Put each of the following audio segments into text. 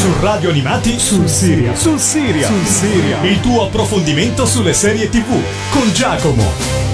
Su Radio Animati sul Siria. Sul Siria. Sul Siria. Il tuo approfondimento sulle serie TV con Giacomo.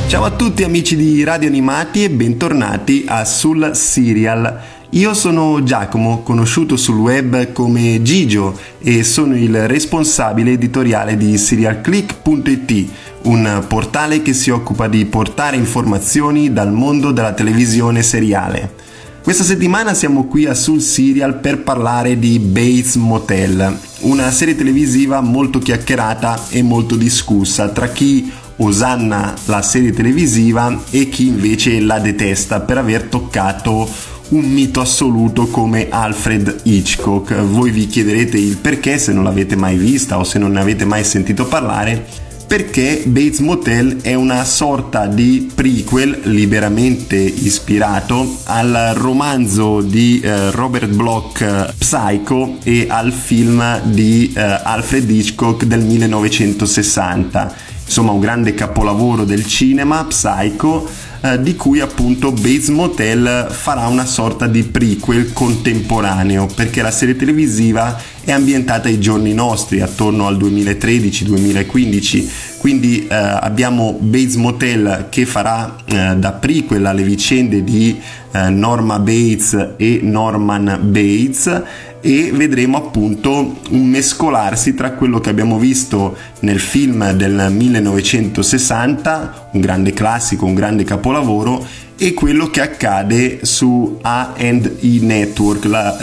Ciao a tutti amici di Radio Animati e bentornati a Sul Serial. Io sono Giacomo, conosciuto sul web come Gigio e sono il responsabile editoriale di serialclick.it, un portale che si occupa di portare informazioni dal mondo della televisione seriale. Questa settimana siamo qui a Sul Serial per parlare di Bates Motel, una serie televisiva molto chiacchierata e molto discussa tra chi osanna la serie televisiva e chi invece la detesta per aver toccato un mito assoluto come Alfred Hitchcock. Voi vi chiederete il perché se non l'avete mai vista o se non ne avete mai sentito parlare perché Bates Motel è una sorta di prequel liberamente ispirato al romanzo di eh, Robert Bloch eh, Psycho e al film di eh, Alfred Hitchcock del 1960. Insomma, un grande capolavoro del cinema, Psycho, eh, di cui appunto Bates Motel farà una sorta di prequel contemporaneo, perché la serie televisiva è ambientata ai giorni nostri, attorno al 2013-2015, quindi eh, abbiamo Bates Motel che farà eh, da prequel alle vicende di eh, Norma Bates e Norman Bates e vedremo appunto un mescolarsi tra quello che abbiamo visto nel film del 1960, un grande classico, un grande capolavoro, e quello che accade su A&E Network, la,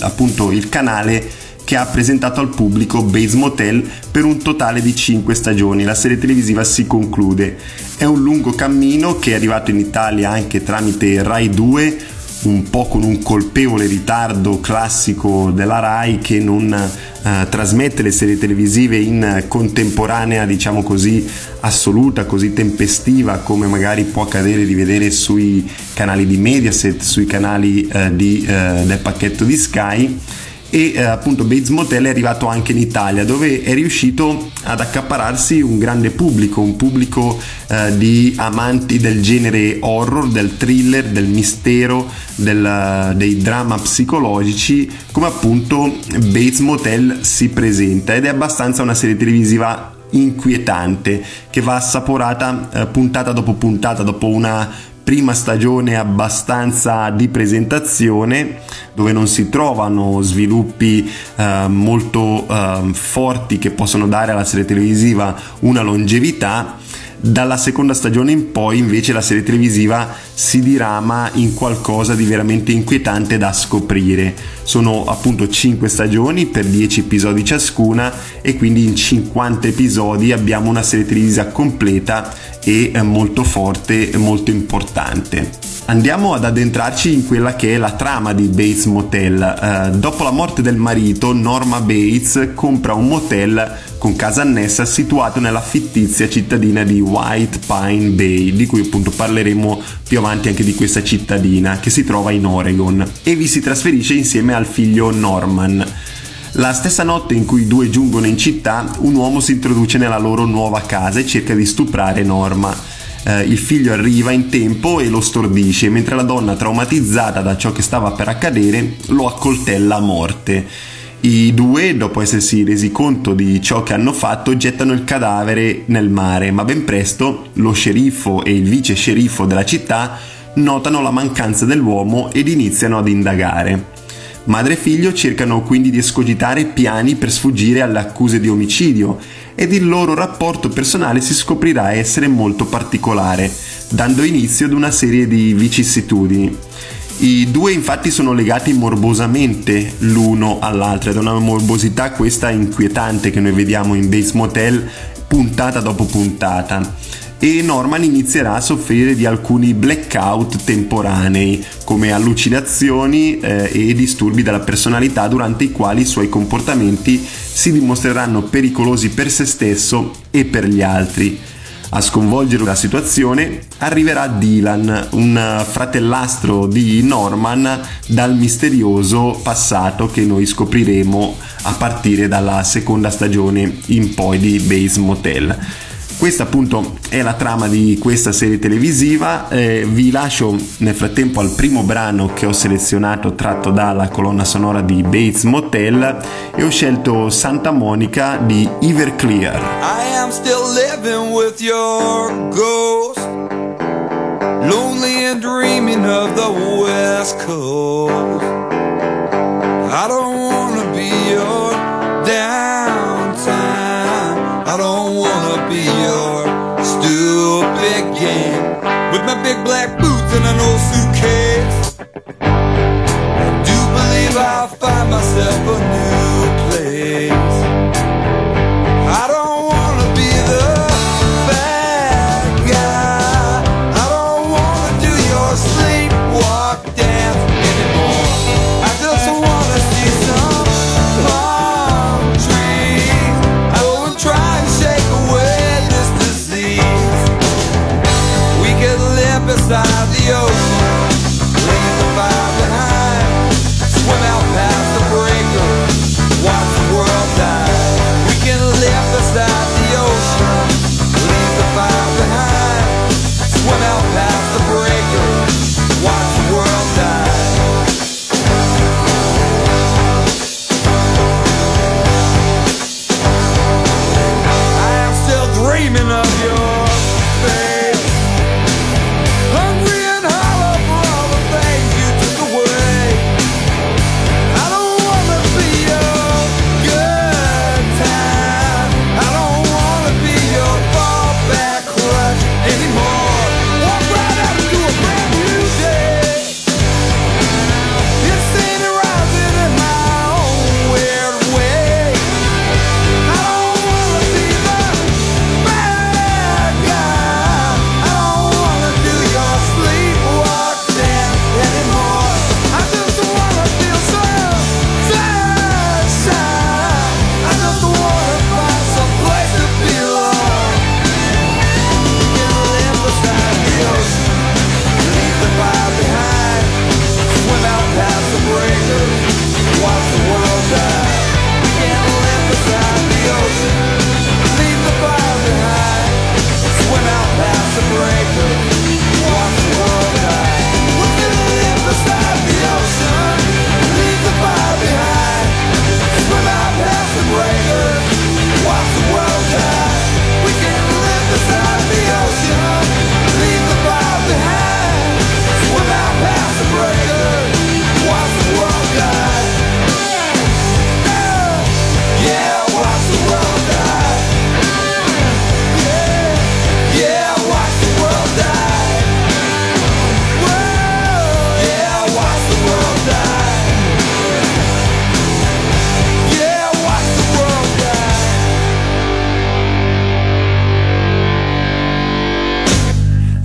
appunto il canale che ha presentato al pubblico Bates Motel per un totale di 5 stagioni. La serie televisiva si conclude. È un lungo cammino che è arrivato in Italia anche tramite Rai 2, un po' con un colpevole ritardo classico della Rai che non eh, trasmette le serie televisive in contemporanea, diciamo così, assoluta, così tempestiva come magari può accadere di vedere sui canali di Mediaset, sui canali eh, di, eh, del pacchetto di Sky e eh, appunto Bates Motel è arrivato anche in Italia dove è riuscito ad accapararsi un grande pubblico, un pubblico eh, di amanti del genere horror, del thriller, del mistero, del, dei drama psicologici come appunto Bates Motel si presenta. Ed è abbastanza una serie televisiva inquietante che va assaporata eh, puntata dopo puntata dopo una prima stagione abbastanza di presentazione dove non si trovano sviluppi eh, molto eh, forti che possono dare alla serie televisiva una longevità dalla seconda stagione in poi invece la serie televisiva si dirama in qualcosa di veramente inquietante da scoprire. Sono appunto 5 stagioni per 10 episodi ciascuna e quindi in 50 episodi abbiamo una serie televisiva completa e eh, molto forte e molto importante. Andiamo ad addentrarci in quella che è la trama di Bates Motel. Uh, dopo la morte del marito, Norma Bates compra un motel con casa annessa situato nella fittizia cittadina di White Pine Bay, di cui appunto parleremo più avanti anche di questa cittadina che si trova in Oregon e vi si trasferisce insieme al figlio Norman. La stessa notte in cui i due giungono in città, un uomo si introduce nella loro nuova casa e cerca di stuprare Norma eh, il figlio arriva in tempo e lo stordisce, mentre la donna, traumatizzata da ciò che stava per accadere, lo accoltella a morte. I due, dopo essersi resi conto di ciò che hanno fatto, gettano il cadavere nel mare, ma ben presto lo sceriffo e il vice sceriffo della città notano la mancanza dell'uomo ed iniziano ad indagare. Madre e figlio cercano quindi di escogitare piani per sfuggire alle accuse di omicidio ed il loro rapporto personale si scoprirà essere molto particolare, dando inizio ad una serie di vicissitudini. I due infatti sono legati morbosamente l'uno all'altro ed è una morbosità questa inquietante che noi vediamo in Bates Motel puntata dopo puntata e Norman inizierà a soffrire di alcuni blackout temporanei, come allucinazioni eh, e disturbi della personalità durante i quali i suoi comportamenti si dimostreranno pericolosi per se stesso e per gli altri. A sconvolgere la situazione arriverà Dylan, un fratellastro di Norman dal misterioso passato che noi scopriremo a partire dalla seconda stagione in poi di Base Motel. Questa appunto è la trama di questa serie televisiva. Eh, vi lascio nel frattempo al primo brano che ho selezionato tratto dalla colonna sonora di Bates Motel e ho scelto Santa Monica di Everclear. I am still living with your ghost. Lonely and dreaming of the West Coast. I don't wanna be your my big black boots and an old suitcase. I do believe I'll find myself a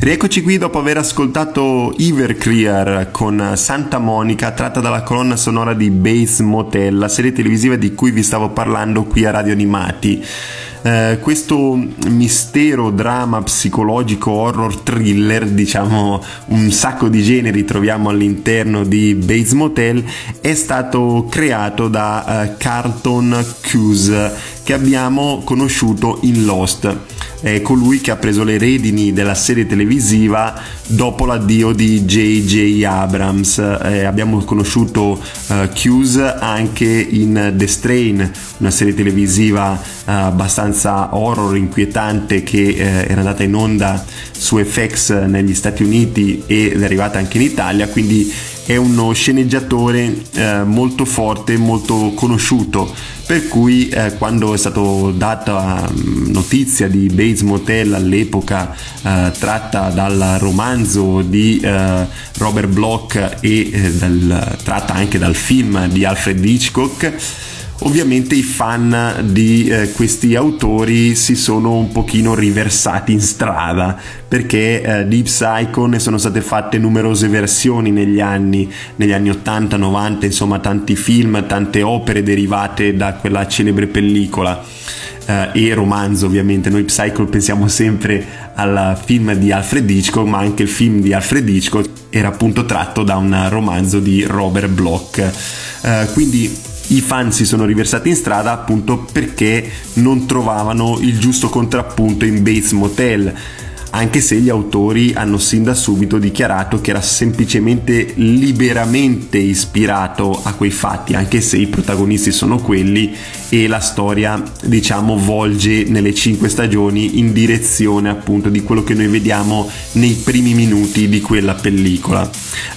Rieccoci qui dopo aver ascoltato Everclear con Santa Monica tratta dalla colonna sonora di Bates Motel, la serie televisiva di cui vi stavo parlando qui a Radio Animati. Eh, questo mistero, drama psicologico, horror, thriller, diciamo un sacco di generi troviamo all'interno di Bates Motel, è stato creato da eh, Carlton Cuse che abbiamo conosciuto in Lost. È colui che ha preso le redini della serie televisiva dopo l'addio di J.J. Abrams. Eh, abbiamo conosciuto eh, Cuse anche in The Strain, una serie televisiva eh, abbastanza horror, inquietante che eh, era andata in onda su FX negli Stati Uniti ed è arrivata anche in Italia, quindi è uno sceneggiatore eh, molto forte, molto conosciuto, per cui eh, quando è stato data um, notizia di Bates Motel all'epoca eh, tratta dal romanzo di eh, Robert Bloch e eh, dal, tratta anche dal film di Alfred Hitchcock, Ovviamente i fan di eh, questi autori si sono un pochino riversati in strada perché eh, di Psycho ne sono state fatte numerose versioni negli anni, negli anni 80, 90, insomma tanti film, tante opere derivate da quella celebre pellicola. Uh, e romanzo ovviamente noi Psycho pensiamo sempre al film di Alfred Hitchcock ma anche il film di Alfred Hitchcock era appunto tratto da un romanzo di Robert Bloch uh, quindi i fan si sono riversati in strada appunto perché non trovavano il giusto contrappunto in Bates Motel anche se gli autori hanno sin da subito dichiarato che era semplicemente liberamente ispirato a quei fatti, anche se i protagonisti sono quelli e la storia, diciamo, volge nelle cinque stagioni in direzione appunto di quello che noi vediamo nei primi minuti di quella pellicola.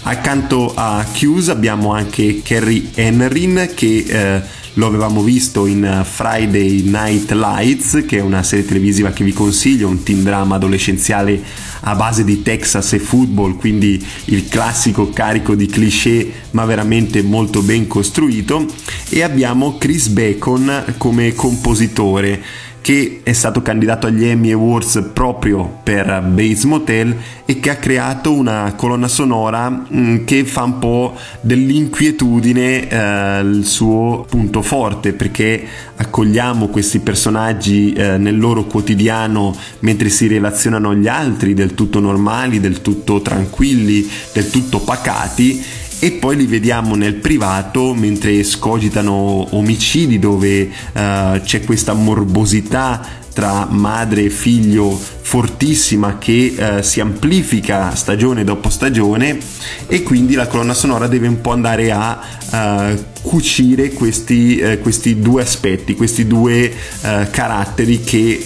Accanto a Hughes abbiamo anche Kerry Henrin che eh, lo avevamo visto in eh, Friday Night Lights, che è una serie televisiva che vi consiglio, un teen drama adolescenziale a base di Texas e football, quindi il classico carico di cliché ma veramente molto ben costruito. E abbiamo Chris Bacon come compositore che è stato candidato agli Emmy Awards proprio per Bates Motel e che ha creato una colonna sonora mm, che fa un po' dell'inquietudine eh, il suo punto forte perché accogliamo questi personaggi eh, nel loro quotidiano mentre si relazionano agli altri del tutto normali, del tutto tranquilli, del tutto pacati e poi li vediamo nel privato mentre scogitano omicidi dove uh, c'è questa morbosità tra madre e figlio fortissima che uh, si amplifica stagione dopo stagione e quindi la colonna sonora deve un po' andare a uh, cucire questi, uh, questi, due aspetti, questi due caratteri che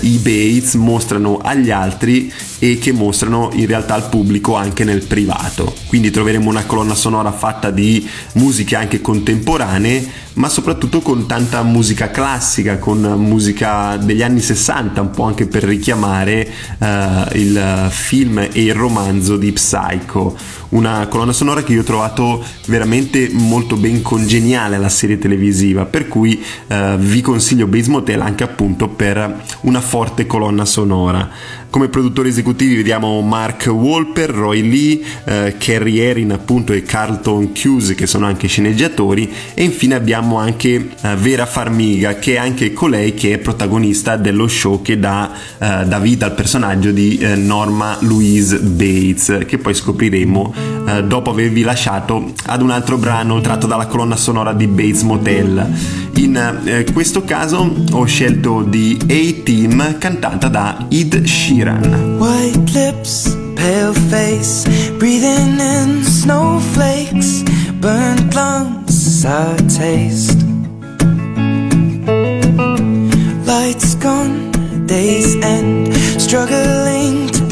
i Bates mostrano agli altri e che mostrano in realtà al pubblico anche nel privato. Quindi troveremo una colonna sonora fatta di musiche anche contemporanee, ma soprattutto con tanta musica classica, con musica degli anni 60, un po' anche per richiamare uh, il film e il romanzo di Psycho. Una colonna sonora che io ho trovato veramente molto ben congeniale alla serie televisiva, per cui uh, vi consiglio Base Motel anche appunto per una forte colonna sonora. Come produttori esecutivi vediamo Mark Wolper, Roy Lee, eh, Kerry Erin appunto e Carlton Hughes che sono anche sceneggiatori e infine abbiamo anche eh, Vera Farmiga che è anche colei che è protagonista dello show che dà, eh, dà vita al personaggio di eh, Norma Louise Bates che poi scopriremo eh, dopo avervi lasciato ad un altro brano tratto dalla colonna sonora di Bates Motel. In eh, questo caso ho scelto di A-Team cantata da Ed Sheeran. White lips, pale face, breathing in snowflakes, burnt lungs, sour taste. Lights gone, days end, struggling to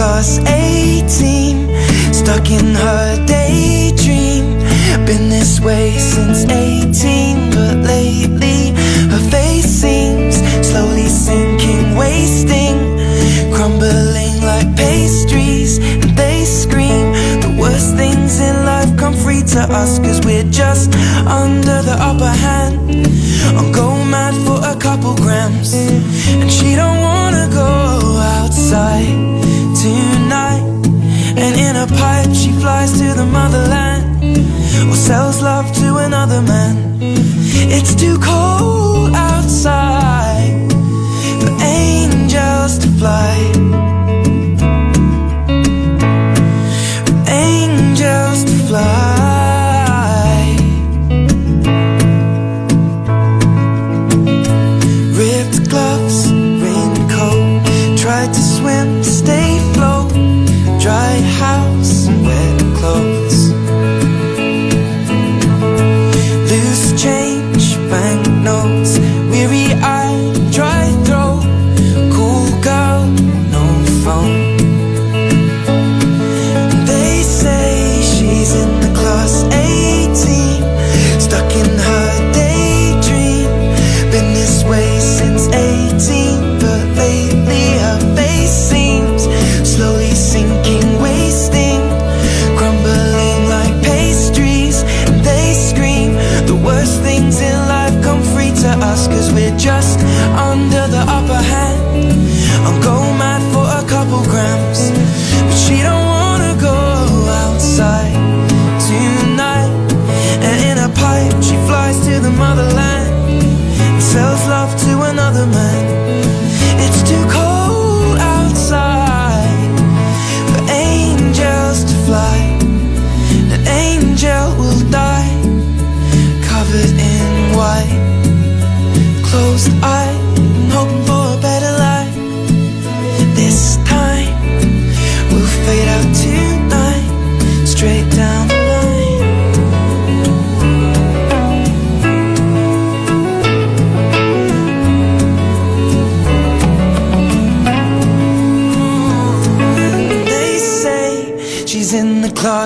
A team, stuck in her daydream. Been this way since 18, but lately her face seems slowly sinking, wasting, crumbling like pastries. And they scream the worst things in life come free to us, cause we're just under the upper hand. I'm go mad for a couple grams, and she don't wanna go outside tonight. And in a pipe, she flies to the motherland or sells love to another man. It's too cold outside for angels to fly.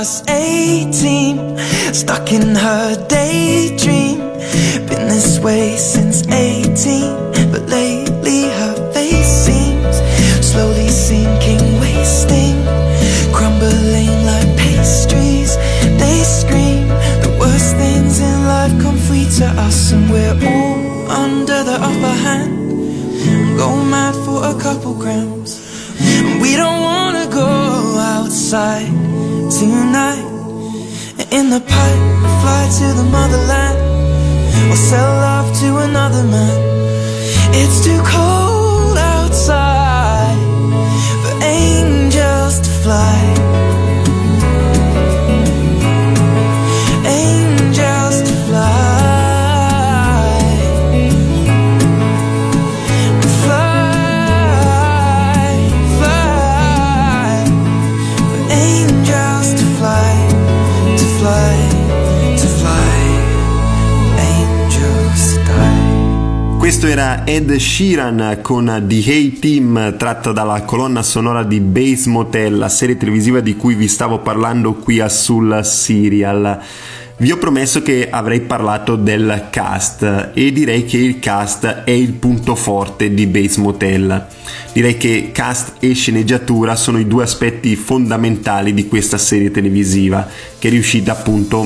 Class 18, stuck in her daydream. In the pipe, fly to the motherland or sell love to another man. It's too cold outside for angels to fly. Questo era Ed Sheeran con The A-Team tratta dalla colonna sonora di Base Motel, la serie televisiva di cui vi stavo parlando qui a Sul Serial. Vi ho promesso che avrei parlato del cast e direi che il cast è il punto forte di Base Motel. Direi che cast e sceneggiatura sono i due aspetti fondamentali di questa serie televisiva che è riuscita appunto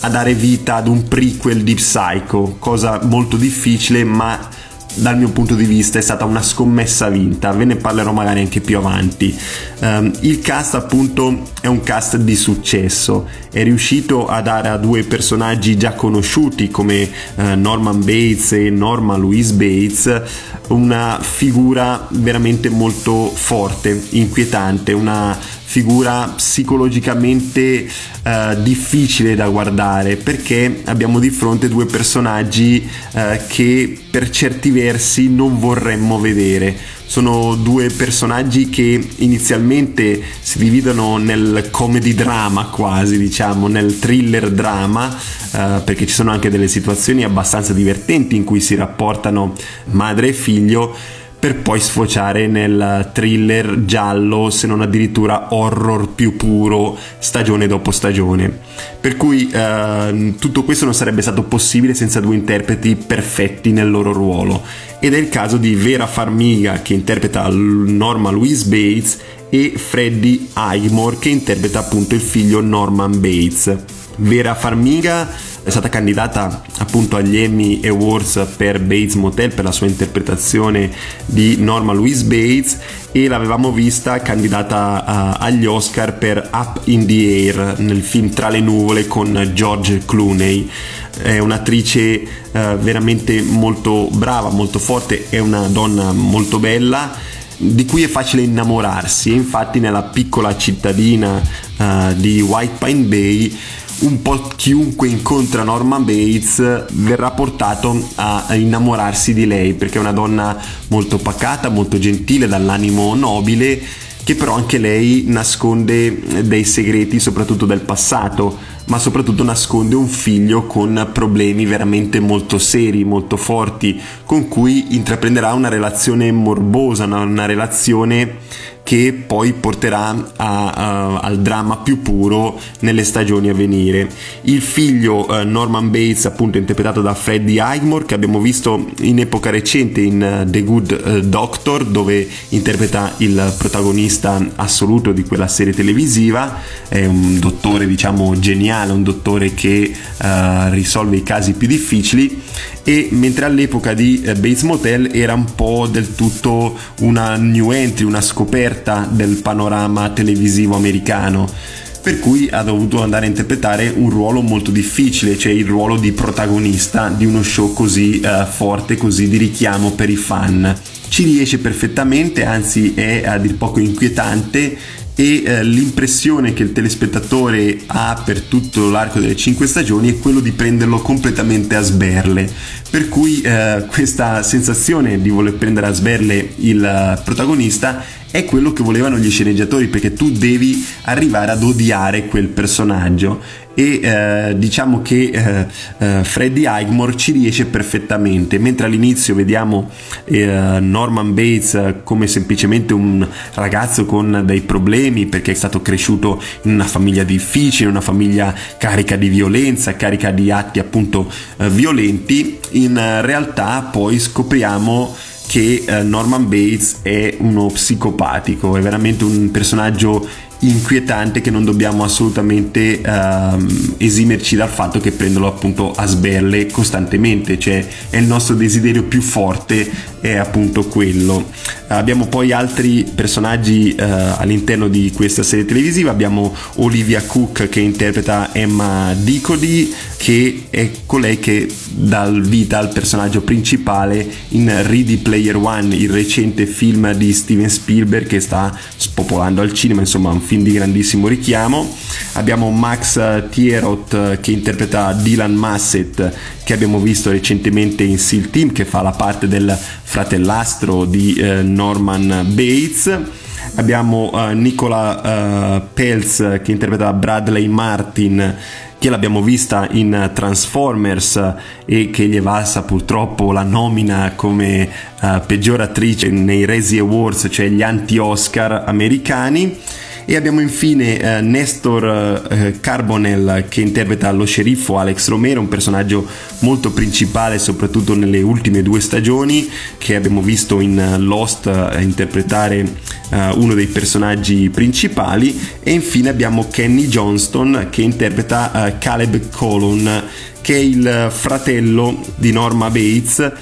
a dare vita ad un prequel di Psycho, cosa molto difficile ma dal mio punto di vista è stata una scommessa vinta, ve ne parlerò magari anche più avanti. Um, il cast appunto è un cast di successo, è riuscito a dare a due personaggi già conosciuti come uh, Norman Bates e Norma Louise Bates una figura veramente molto forte, inquietante, una figura psicologicamente eh, difficile da guardare perché abbiamo di fronte due personaggi eh, che per certi versi non vorremmo vedere. Sono due personaggi che inizialmente si dividono nel comedy drama quasi, diciamo, nel thriller drama, eh, perché ci sono anche delle situazioni abbastanza divertenti in cui si rapportano madre e figlio per poi sfociare nel thriller giallo, se non addirittura horror più puro, stagione dopo stagione. Per cui eh, tutto questo non sarebbe stato possibile senza due interpreti perfetti nel loro ruolo. Ed è il caso di Vera Farmiga che interpreta Norma Louise Bates e Freddie Highmore che interpreta appunto il figlio Norman Bates. Vera Farmiga è stata candidata appunto agli Emmy Awards per Bates Motel per la sua interpretazione di Norma Louise Bates e l'avevamo vista candidata uh, agli Oscar per Up in the Air nel film Tra le nuvole con George Clooney. È un'attrice uh, veramente molto brava, molto forte, è una donna molto bella di cui è facile innamorarsi. Infatti nella piccola cittadina uh, di White Pine Bay un po' chiunque incontra Norman Bates verrà portato a innamorarsi di lei perché è una donna molto pacata, molto gentile, dall'animo nobile che però anche lei nasconde dei segreti soprattutto del passato, ma soprattutto nasconde un figlio con problemi veramente molto seri, molto forti, con cui intraprenderà una relazione morbosa, una, relazione che poi porterà a, a, al dramma più puro nelle stagioni a venire. Il figlio uh, Norman Bates, appunto interpretato da Freddie Highmore, che abbiamo visto in epoca recente in uh, The Good uh, Doctor, dove interpreta il protagonista assoluto di quella serie televisiva, è un dottore diciamo geniale, un dottore che risolve i casi più difficili e mentre all'epoca di Bates Motel era un po' del tutto una new entry, una scoperta del panorama televisivo americano per cui ha dovuto andare a interpretare un ruolo molto difficile, cioè il ruolo di protagonista di uno show così uh, forte, così di richiamo per i fan. Ci riesce perfettamente, anzi è a dir poco inquietante e eh, l'impressione che il telespettatore ha per tutto l'arco delle cinque stagioni è quello di prenderlo completamente a sberle. Per cui eh, questa sensazione di voler prendere a sberle il protagonista è è quello che volevano gli sceneggiatori perché tu devi arrivare ad odiare quel personaggio e eh, diciamo che eh, eh, Freddy Highmore ci riesce perfettamente. Mentre all'inizio vediamo eh, Norman Bates come semplicemente un ragazzo con dei problemi perché è stato cresciuto in una famiglia difficile una famiglia carica di violenza carica di atti appunto eh, violenti in realtà poi scopriamo che eh, Norman Bates è uno psicopatico, è veramente un personaggio inquietante che non dobbiamo assolutamente uh, esimerci dal fatto che prendono appunto a sberle costantemente, cioè è il nostro desiderio più forte è appunto quello. Abbiamo poi altri personaggi uh, all'interno di questa serie televisiva, abbiamo Olivia Cook che interpreta Emma Dicody che è colei che dà vita al personaggio principale in Ready Player One, il recente film di Steven Spielberg che sta spopolando al cinema, insomma un film di grandissimo richiamo. Abbiamo Max Tierot che interpreta Dylan Massett che abbiamo visto recentemente in SEAL Team che fa la parte del fratellastro di eh, Norman Bates. Abbiamo uh, Nicola uh, Pelz che interpreta Bradley Martin che l'abbiamo vista in Transformers e che gli è valsa purtroppo la nomina come uh, peggior attrice nei Razzie Awards, cioè gli anti-Oscar americani. E abbiamo infine eh, Nestor eh, Carbonell che interpreta lo sceriffo Alex Romero, un personaggio molto principale soprattutto nelle ultime due stagioni che abbiamo visto in uh, Lost uh, interpretare uh, uno dei personaggi principali. E infine abbiamo Kenny Johnston che interpreta Caleb Colon che è il fratello di Norma Bates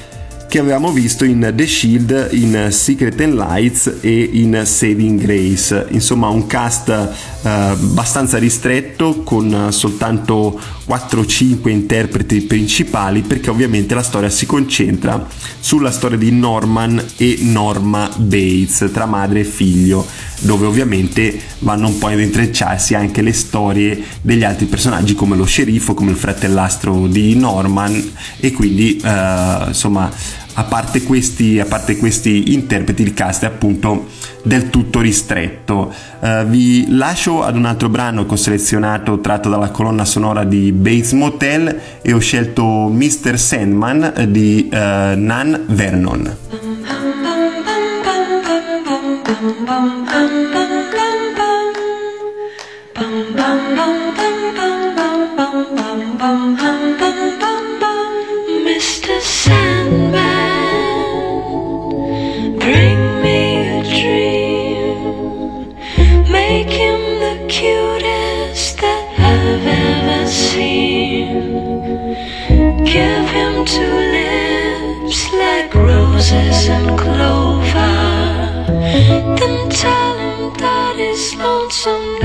che avevamo visto in The Shield, in Secret and Lights e in Saving Grace. Insomma, un cast eh, abbastanza ristretto con soltanto 4-5 interpreti principali perché ovviamente la storia si concentra sulla storia di Norman e Norma Bates tra madre e figlio dove ovviamente vanno un po' ad intrecciarsi anche le storie degli altri personaggi come lo sceriffo, come il fratellastro di Norman e quindi eh, insomma a parte, questi, a parte questi interpreti il cast è appunto del tutto ristretto. Uh, vi lascio ad un altro brano che ho selezionato tratto dalla colonna sonora di Bates Motel e ho scelto Mr. Sandman di uh, Nan Vernon. Mr. cutest that I've ever seen. Give him two lips like roses and clover. Then tell him that his lonesome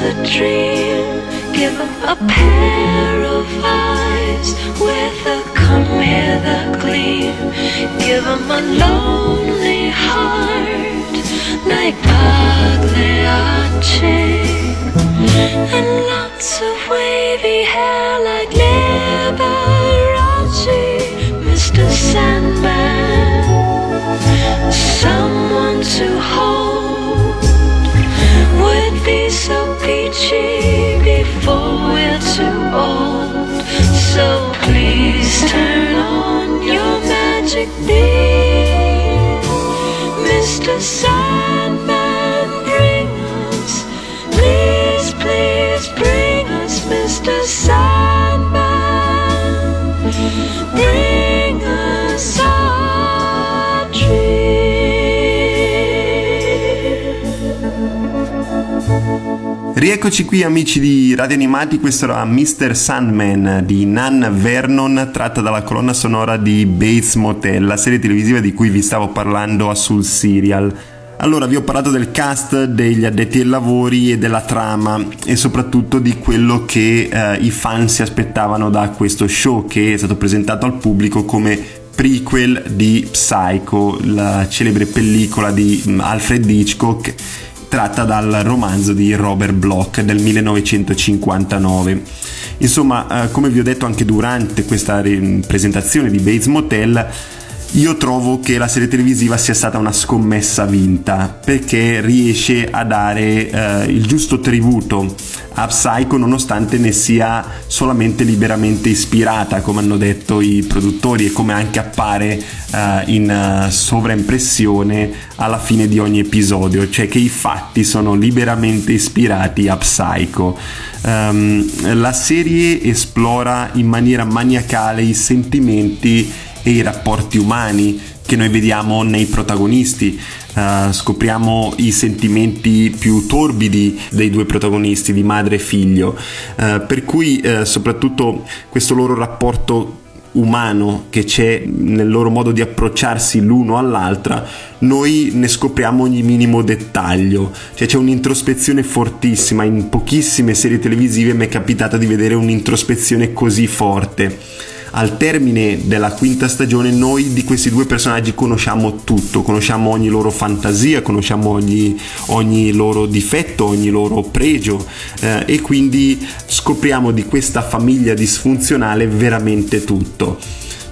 A dream, give him a pair of eyes with a come hither gleam. Give him a lonely heart like Pagliacci. And lots of wavy hair like Liberace. Turn on your magic beam, Mr. Sandman. Rieccoci qui amici di Radio Animati, questo era Mr. Sandman di Nan Vernon tratta dalla colonna sonora di Bates Motel, la serie televisiva di cui vi stavo parlando a Sul Serial. Allora vi ho parlato del cast, degli addetti ai lavori e della trama e soprattutto di quello che eh, i fan si aspettavano da questo show che è stato presentato al pubblico come prequel di Psycho, la celebre pellicola di mm, Alfred Hitchcock tratta dal romanzo di Robert Bloch del 1959. Insomma, eh, come vi ho detto anche durante questa re- presentazione di Bates Motel, io trovo che la serie televisiva sia stata una scommessa vinta perché riesce a dare eh, il giusto tributo a Psycho nonostante ne sia solamente liberamente ispirata come hanno detto i produttori e come anche appare eh, in eh, sovraimpressione alla fine di ogni episodio cioè che i fatti sono liberamente ispirati a Psycho. Um, la serie esplora in maniera maniacale i sentimenti e i rapporti umani che noi vediamo nei protagonisti. Uh, scopriamo i sentimenti più torbidi dei due protagonisti, di madre e figlio, uh, per cui uh, soprattutto questo loro rapporto umano che c'è nel loro modo di approcciarsi l'uno all'altra, noi ne scopriamo ogni minimo dettaglio. Cioè c'è un'introspezione fortissima, in pochissime serie televisive mi è capitato di vedere un'introspezione così forte al termine della quinta stagione noi di questi due personaggi conosciamo tutto, conosciamo ogni loro fantasia, conosciamo ogni, ogni loro difetto, ogni loro pregio eh, e quindi scopriamo di questa famiglia disfunzionale veramente tutto.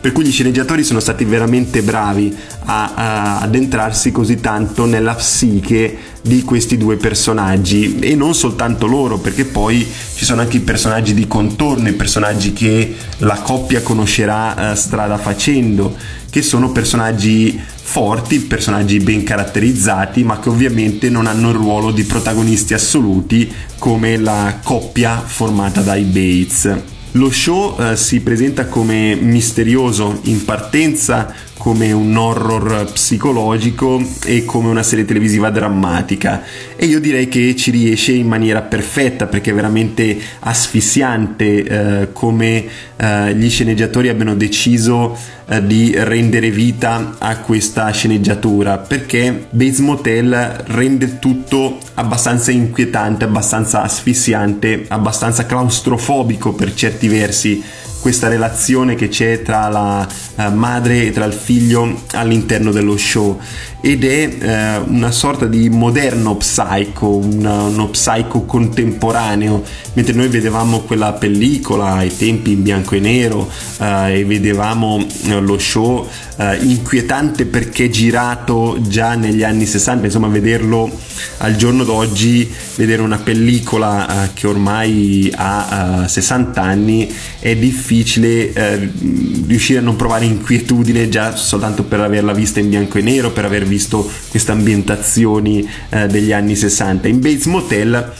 Per cui gli sceneggiatori sono stati veramente bravi a, a addentrarsi così tanto nella psiche di questi due personaggi. E non soltanto loro perché poi ci sono anche i personaggi di contorno i personaggi che la coppia conoscerà eh, strada facendo che sono personaggi forti personaggi ben caratterizzati ma che ovviamente non hanno il ruolo di protagonisti assoluti come la coppia formata dai Bates lo show eh, si presenta come misterioso in partenza, come un horror psicologico e come una serie televisiva drammatica. E io direi che ci riesce in maniera perfetta perché è veramente asfissiante eh, come eh, gli sceneggiatori abbiano deciso eh, di rendere vita a questa sceneggiatura. Perché Bates Motel rende tutto abbastanza inquietante, abbastanza asfissiante, abbastanza claustrofobico per certi versi questa relazione che c'è tra la uh, madre e tra il figlio all'interno dello show ed è uh, una sorta di moderno psycho, una, uno psycho contemporaneo, mentre noi vedevamo quella pellicola ai tempi in bianco e nero uh, e vedevamo lo show inquietante perché girato già negli anni 60, insomma vederlo al giorno d'oggi, vedere una pellicola che ormai ha 60 anni è difficile eh, riuscire a non provare inquietudine già soltanto per averla vista in bianco e nero, per aver visto queste ambientazioni eh, degli anni 60. In Bates Motel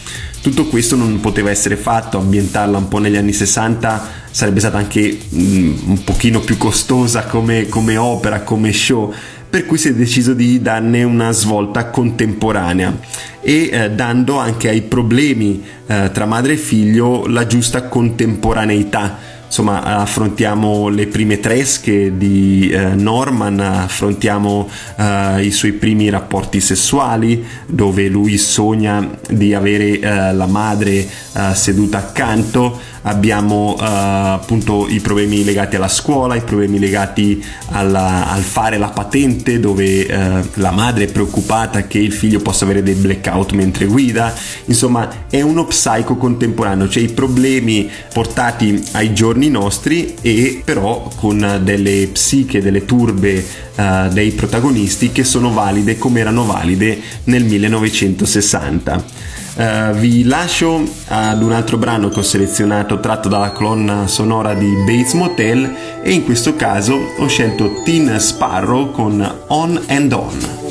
tutto questo non poteva essere fatto, ambientarla un po' negli anni 60 sarebbe stata anche mm, un pochino più costosa come, come opera, come show per cui si è deciso di darne una svolta contemporanea e eh, dando anche ai problemi eh, tra madre e figlio la giusta contemporaneità insomma affrontiamo le prime tresche di eh, Norman, affrontiamo eh, i suoi primi rapporti sessuali dove lui sogna di avere eh, la madre eh, seduta accanto, abbiamo eh, appunto i problemi legati alla scuola, i problemi legati alla, al fare la patente dove eh, la madre è preoccupata che il figlio possa avere dei blackout mentre guida, insomma è uno psycho contemporaneo, cioè i problemi portati ai giorni nostri e però con delle psiche, delle turbe uh, dei protagonisti che sono valide come erano valide nel 1960. Uh, vi lascio ad un altro brano che ho selezionato tratto dalla colonna sonora di Bates Motel e in questo caso ho scelto Teen Sparrow con On and On.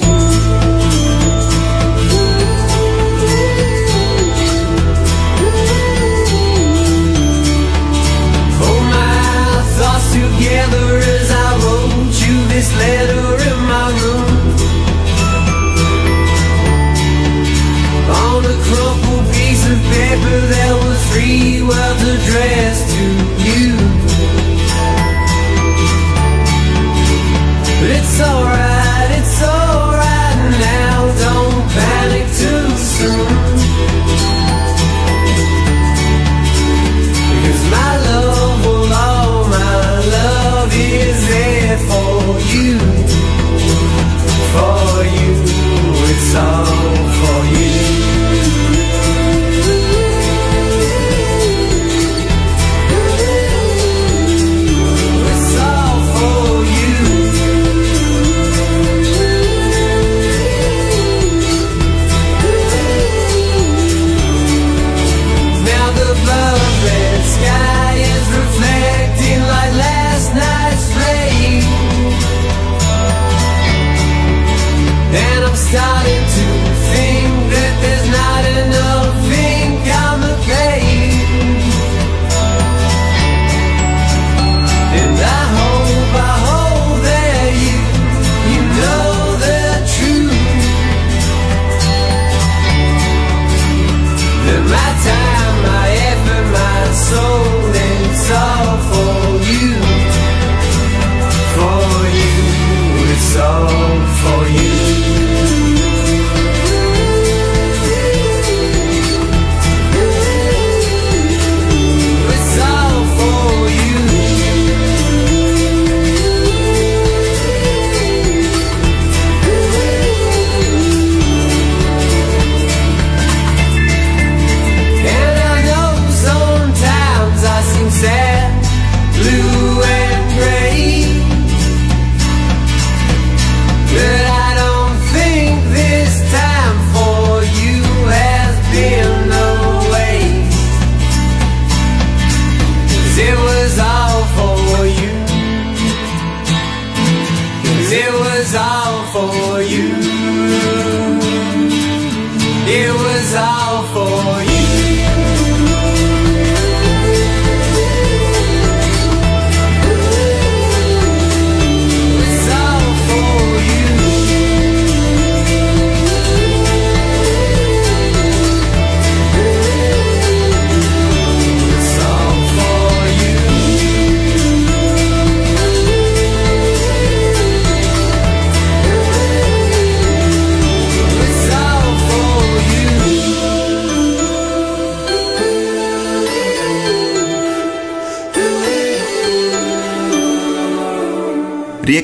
three words addressed to you. But it's alright, it's alright now. Don't panic too soon.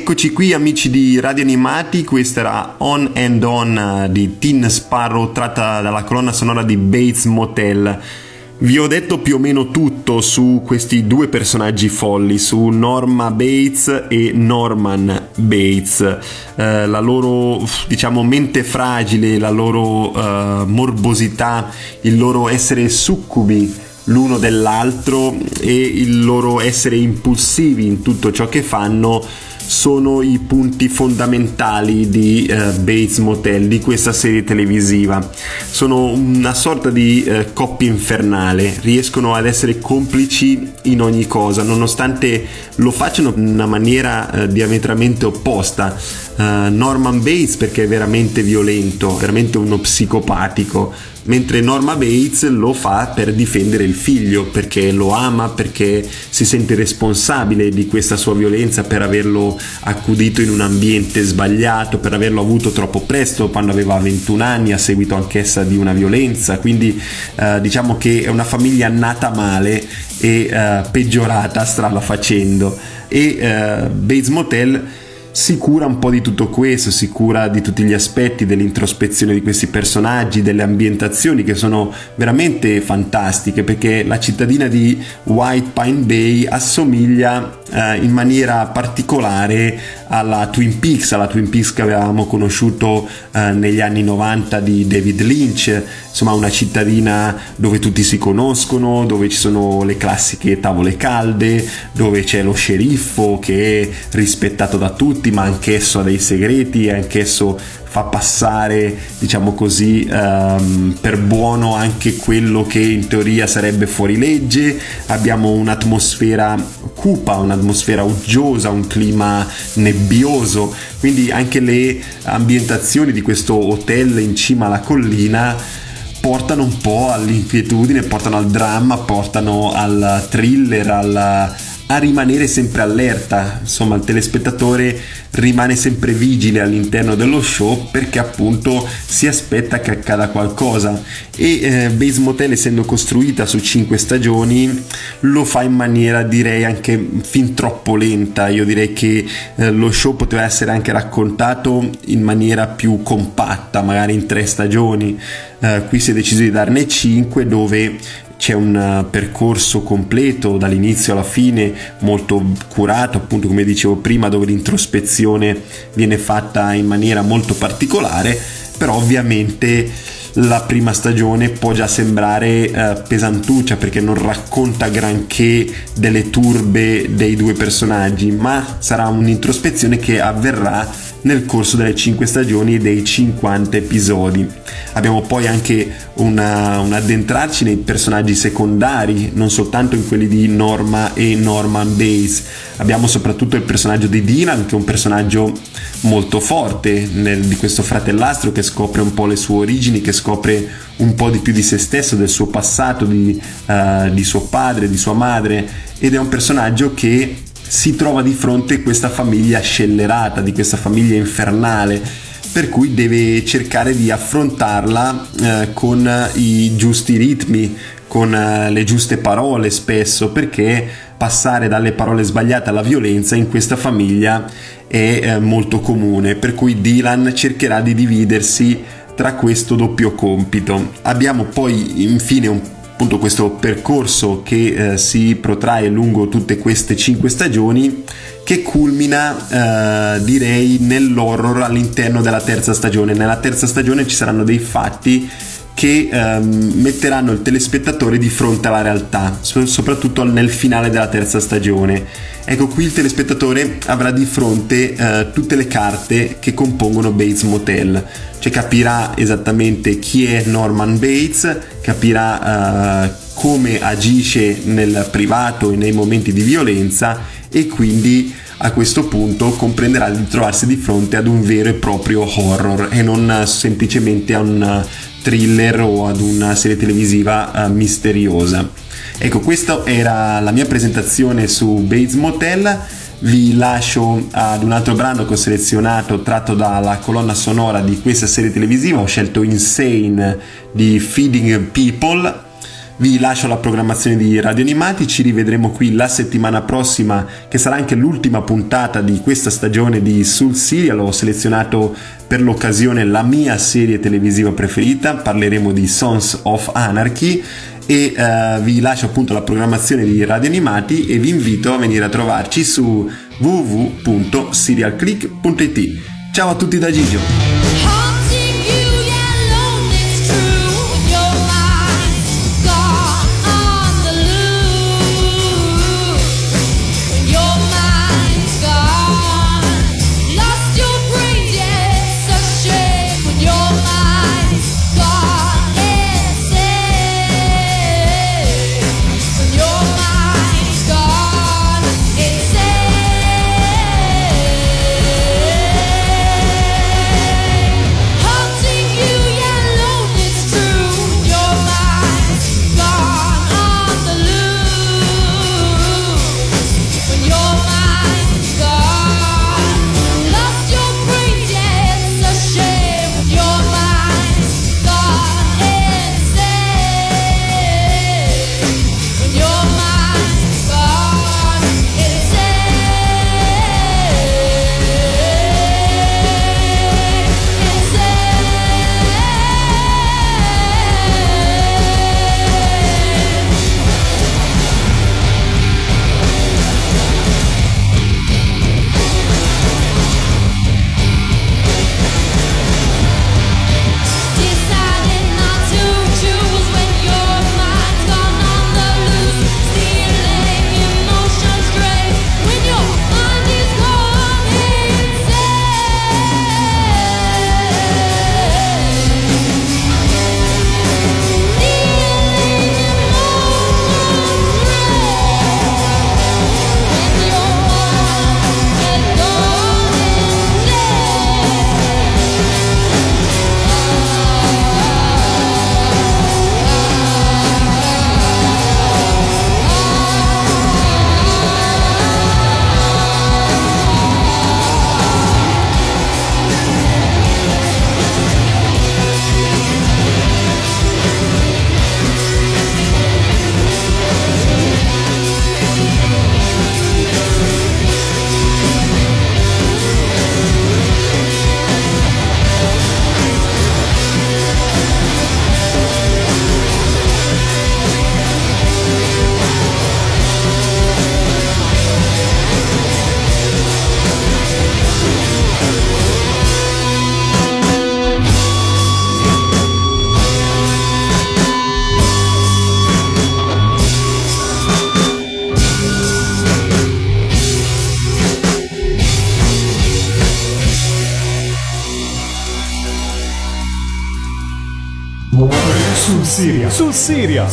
Rieccoci qui amici di Radio Animati, questa era On and On eh, di Teen Sparrow tratta dalla colonna sonora di Bates Motel. Vi ho detto più o meno tutto su questi due personaggi folli, su Norma Bates e Norman Bates, eh, la loro diciamo mente fragile, la loro eh, morbosità, il loro essere succubi l'uno dell'altro e il loro essere impulsivi in tutto ciò che fanno sono i punti fondamentali di uh, Bates Motel, di questa serie televisiva. Sono una sorta di uh, coppia infernale, riescono ad essere complici in ogni cosa, nonostante lo facciano in una maniera uh, diametralmente opposta. Norman Bates perché è veramente violento, veramente uno psicopatico. Mentre Norma Bates lo fa per difendere il figlio, perché lo ama, perché si sente responsabile di questa sua violenza per averlo accudito in un ambiente sbagliato, per averlo avuto troppo presto, quando aveva 21 anni, a seguito anch'essa di una violenza, quindi eh, diciamo che è una famiglia nata male e eh, peggiorata strada facendo. E eh, Bates Motel si cura un po' di tutto questo, si cura di tutti gli aspetti dell'introspezione di questi personaggi, delle ambientazioni che sono veramente fantastiche perché la cittadina di White Pine Bay assomiglia eh, in maniera particolare alla Twin Peaks, alla Twin Peaks che avevamo conosciuto eh, negli anni 90 di David Lynch, insomma una cittadina dove tutti si conoscono, dove ci sono le classiche tavole calde, dove c'è lo sceriffo che è rispettato da tutti ma anch'esso ha dei segreti, anch'esso fa passare, diciamo così, um, per buono anche quello che in teoria sarebbe fuori legge. Abbiamo un'atmosfera cupa, un'atmosfera uggiosa, un clima nebbioso, quindi anche le ambientazioni di questo hotel in cima alla collina portano un po' all'inquietudine, portano al dramma, portano al thriller, al, a rimanere sempre allerta, insomma il telespettatore rimane sempre vigile all'interno dello show perché appunto si aspetta che accada qualcosa. E eh, Base Motel essendo costruita su 5 stagioni lo fa in maniera direi anche fin troppo lenta, io direi che eh, lo show poteva essere anche raccontato in maniera più compatta, magari in 3 stagioni, eh, qui si è deciso di darne 5 dove c'è un eh, percorso completo dall'inizio alla fine molto curato appunto come dicevo prima dove l'introspezione viene fatta in maniera molto particolare però ovviamente la prima stagione può già sembrare eh, pesantuccia perché non racconta granché delle turbe dei due personaggi ma sarà un'introspezione che avverrà nel corso delle 5 stagioni e dei 50 episodi. Abbiamo poi anche una, un addentrarci nei personaggi secondari, non soltanto in quelli di Norma e Norman Bates. Abbiamo soprattutto il personaggio di Dylan, che è un personaggio molto forte nel, di questo fratellastro che scopre un po' le sue origini, che scopre un po' di più di se stesso, del suo passato, di, uh, di suo padre, di sua madre, ed è un personaggio che si trova di fronte a questa famiglia scellerata, di questa famiglia infernale, per cui deve cercare di affrontarla eh, con i giusti ritmi, con eh, le giuste parole spesso, perché passare dalle parole sbagliate alla violenza in questa famiglia è eh, molto comune, per cui Dylan cercherà di dividersi tra questo doppio compito. Abbiamo poi infine un appunto questo percorso che eh, si protrae lungo tutte queste cinque stagioni che culmina eh, direi nell'horror all'interno della terza stagione. Nella terza stagione ci saranno dei fatti che ehm, metteranno il telespettatore di fronte alla realtà, soprattutto nel finale della terza stagione. Ecco, qui il telespettatore avrà di fronte eh, tutte le carte che compongono Bates Motel, cioè capirà esattamente chi è Norman Bates, capirà eh, come agisce nel privato e nei momenti di violenza e quindi a questo punto comprenderà di trovarsi di fronte ad un vero e proprio horror e non semplicemente a un thriller o ad una serie televisiva uh, misteriosa. Ecco, questa era la mia presentazione su Bates Motel. Vi lascio ad un altro brano che ho selezionato tratto dalla colonna sonora di questa serie televisiva. Ho scelto Insane di Feeding People vi lascio la programmazione di Radio Animati, ci rivedremo qui la settimana prossima che sarà anche l'ultima puntata di questa stagione di Soul Serial, ho selezionato per l'occasione la mia serie televisiva preferita, parleremo di Sons of Anarchy e uh, vi lascio appunto la programmazione di Radio Animati e vi invito a venire a trovarci su www.serialclick.it. Ciao a tutti da Gigio!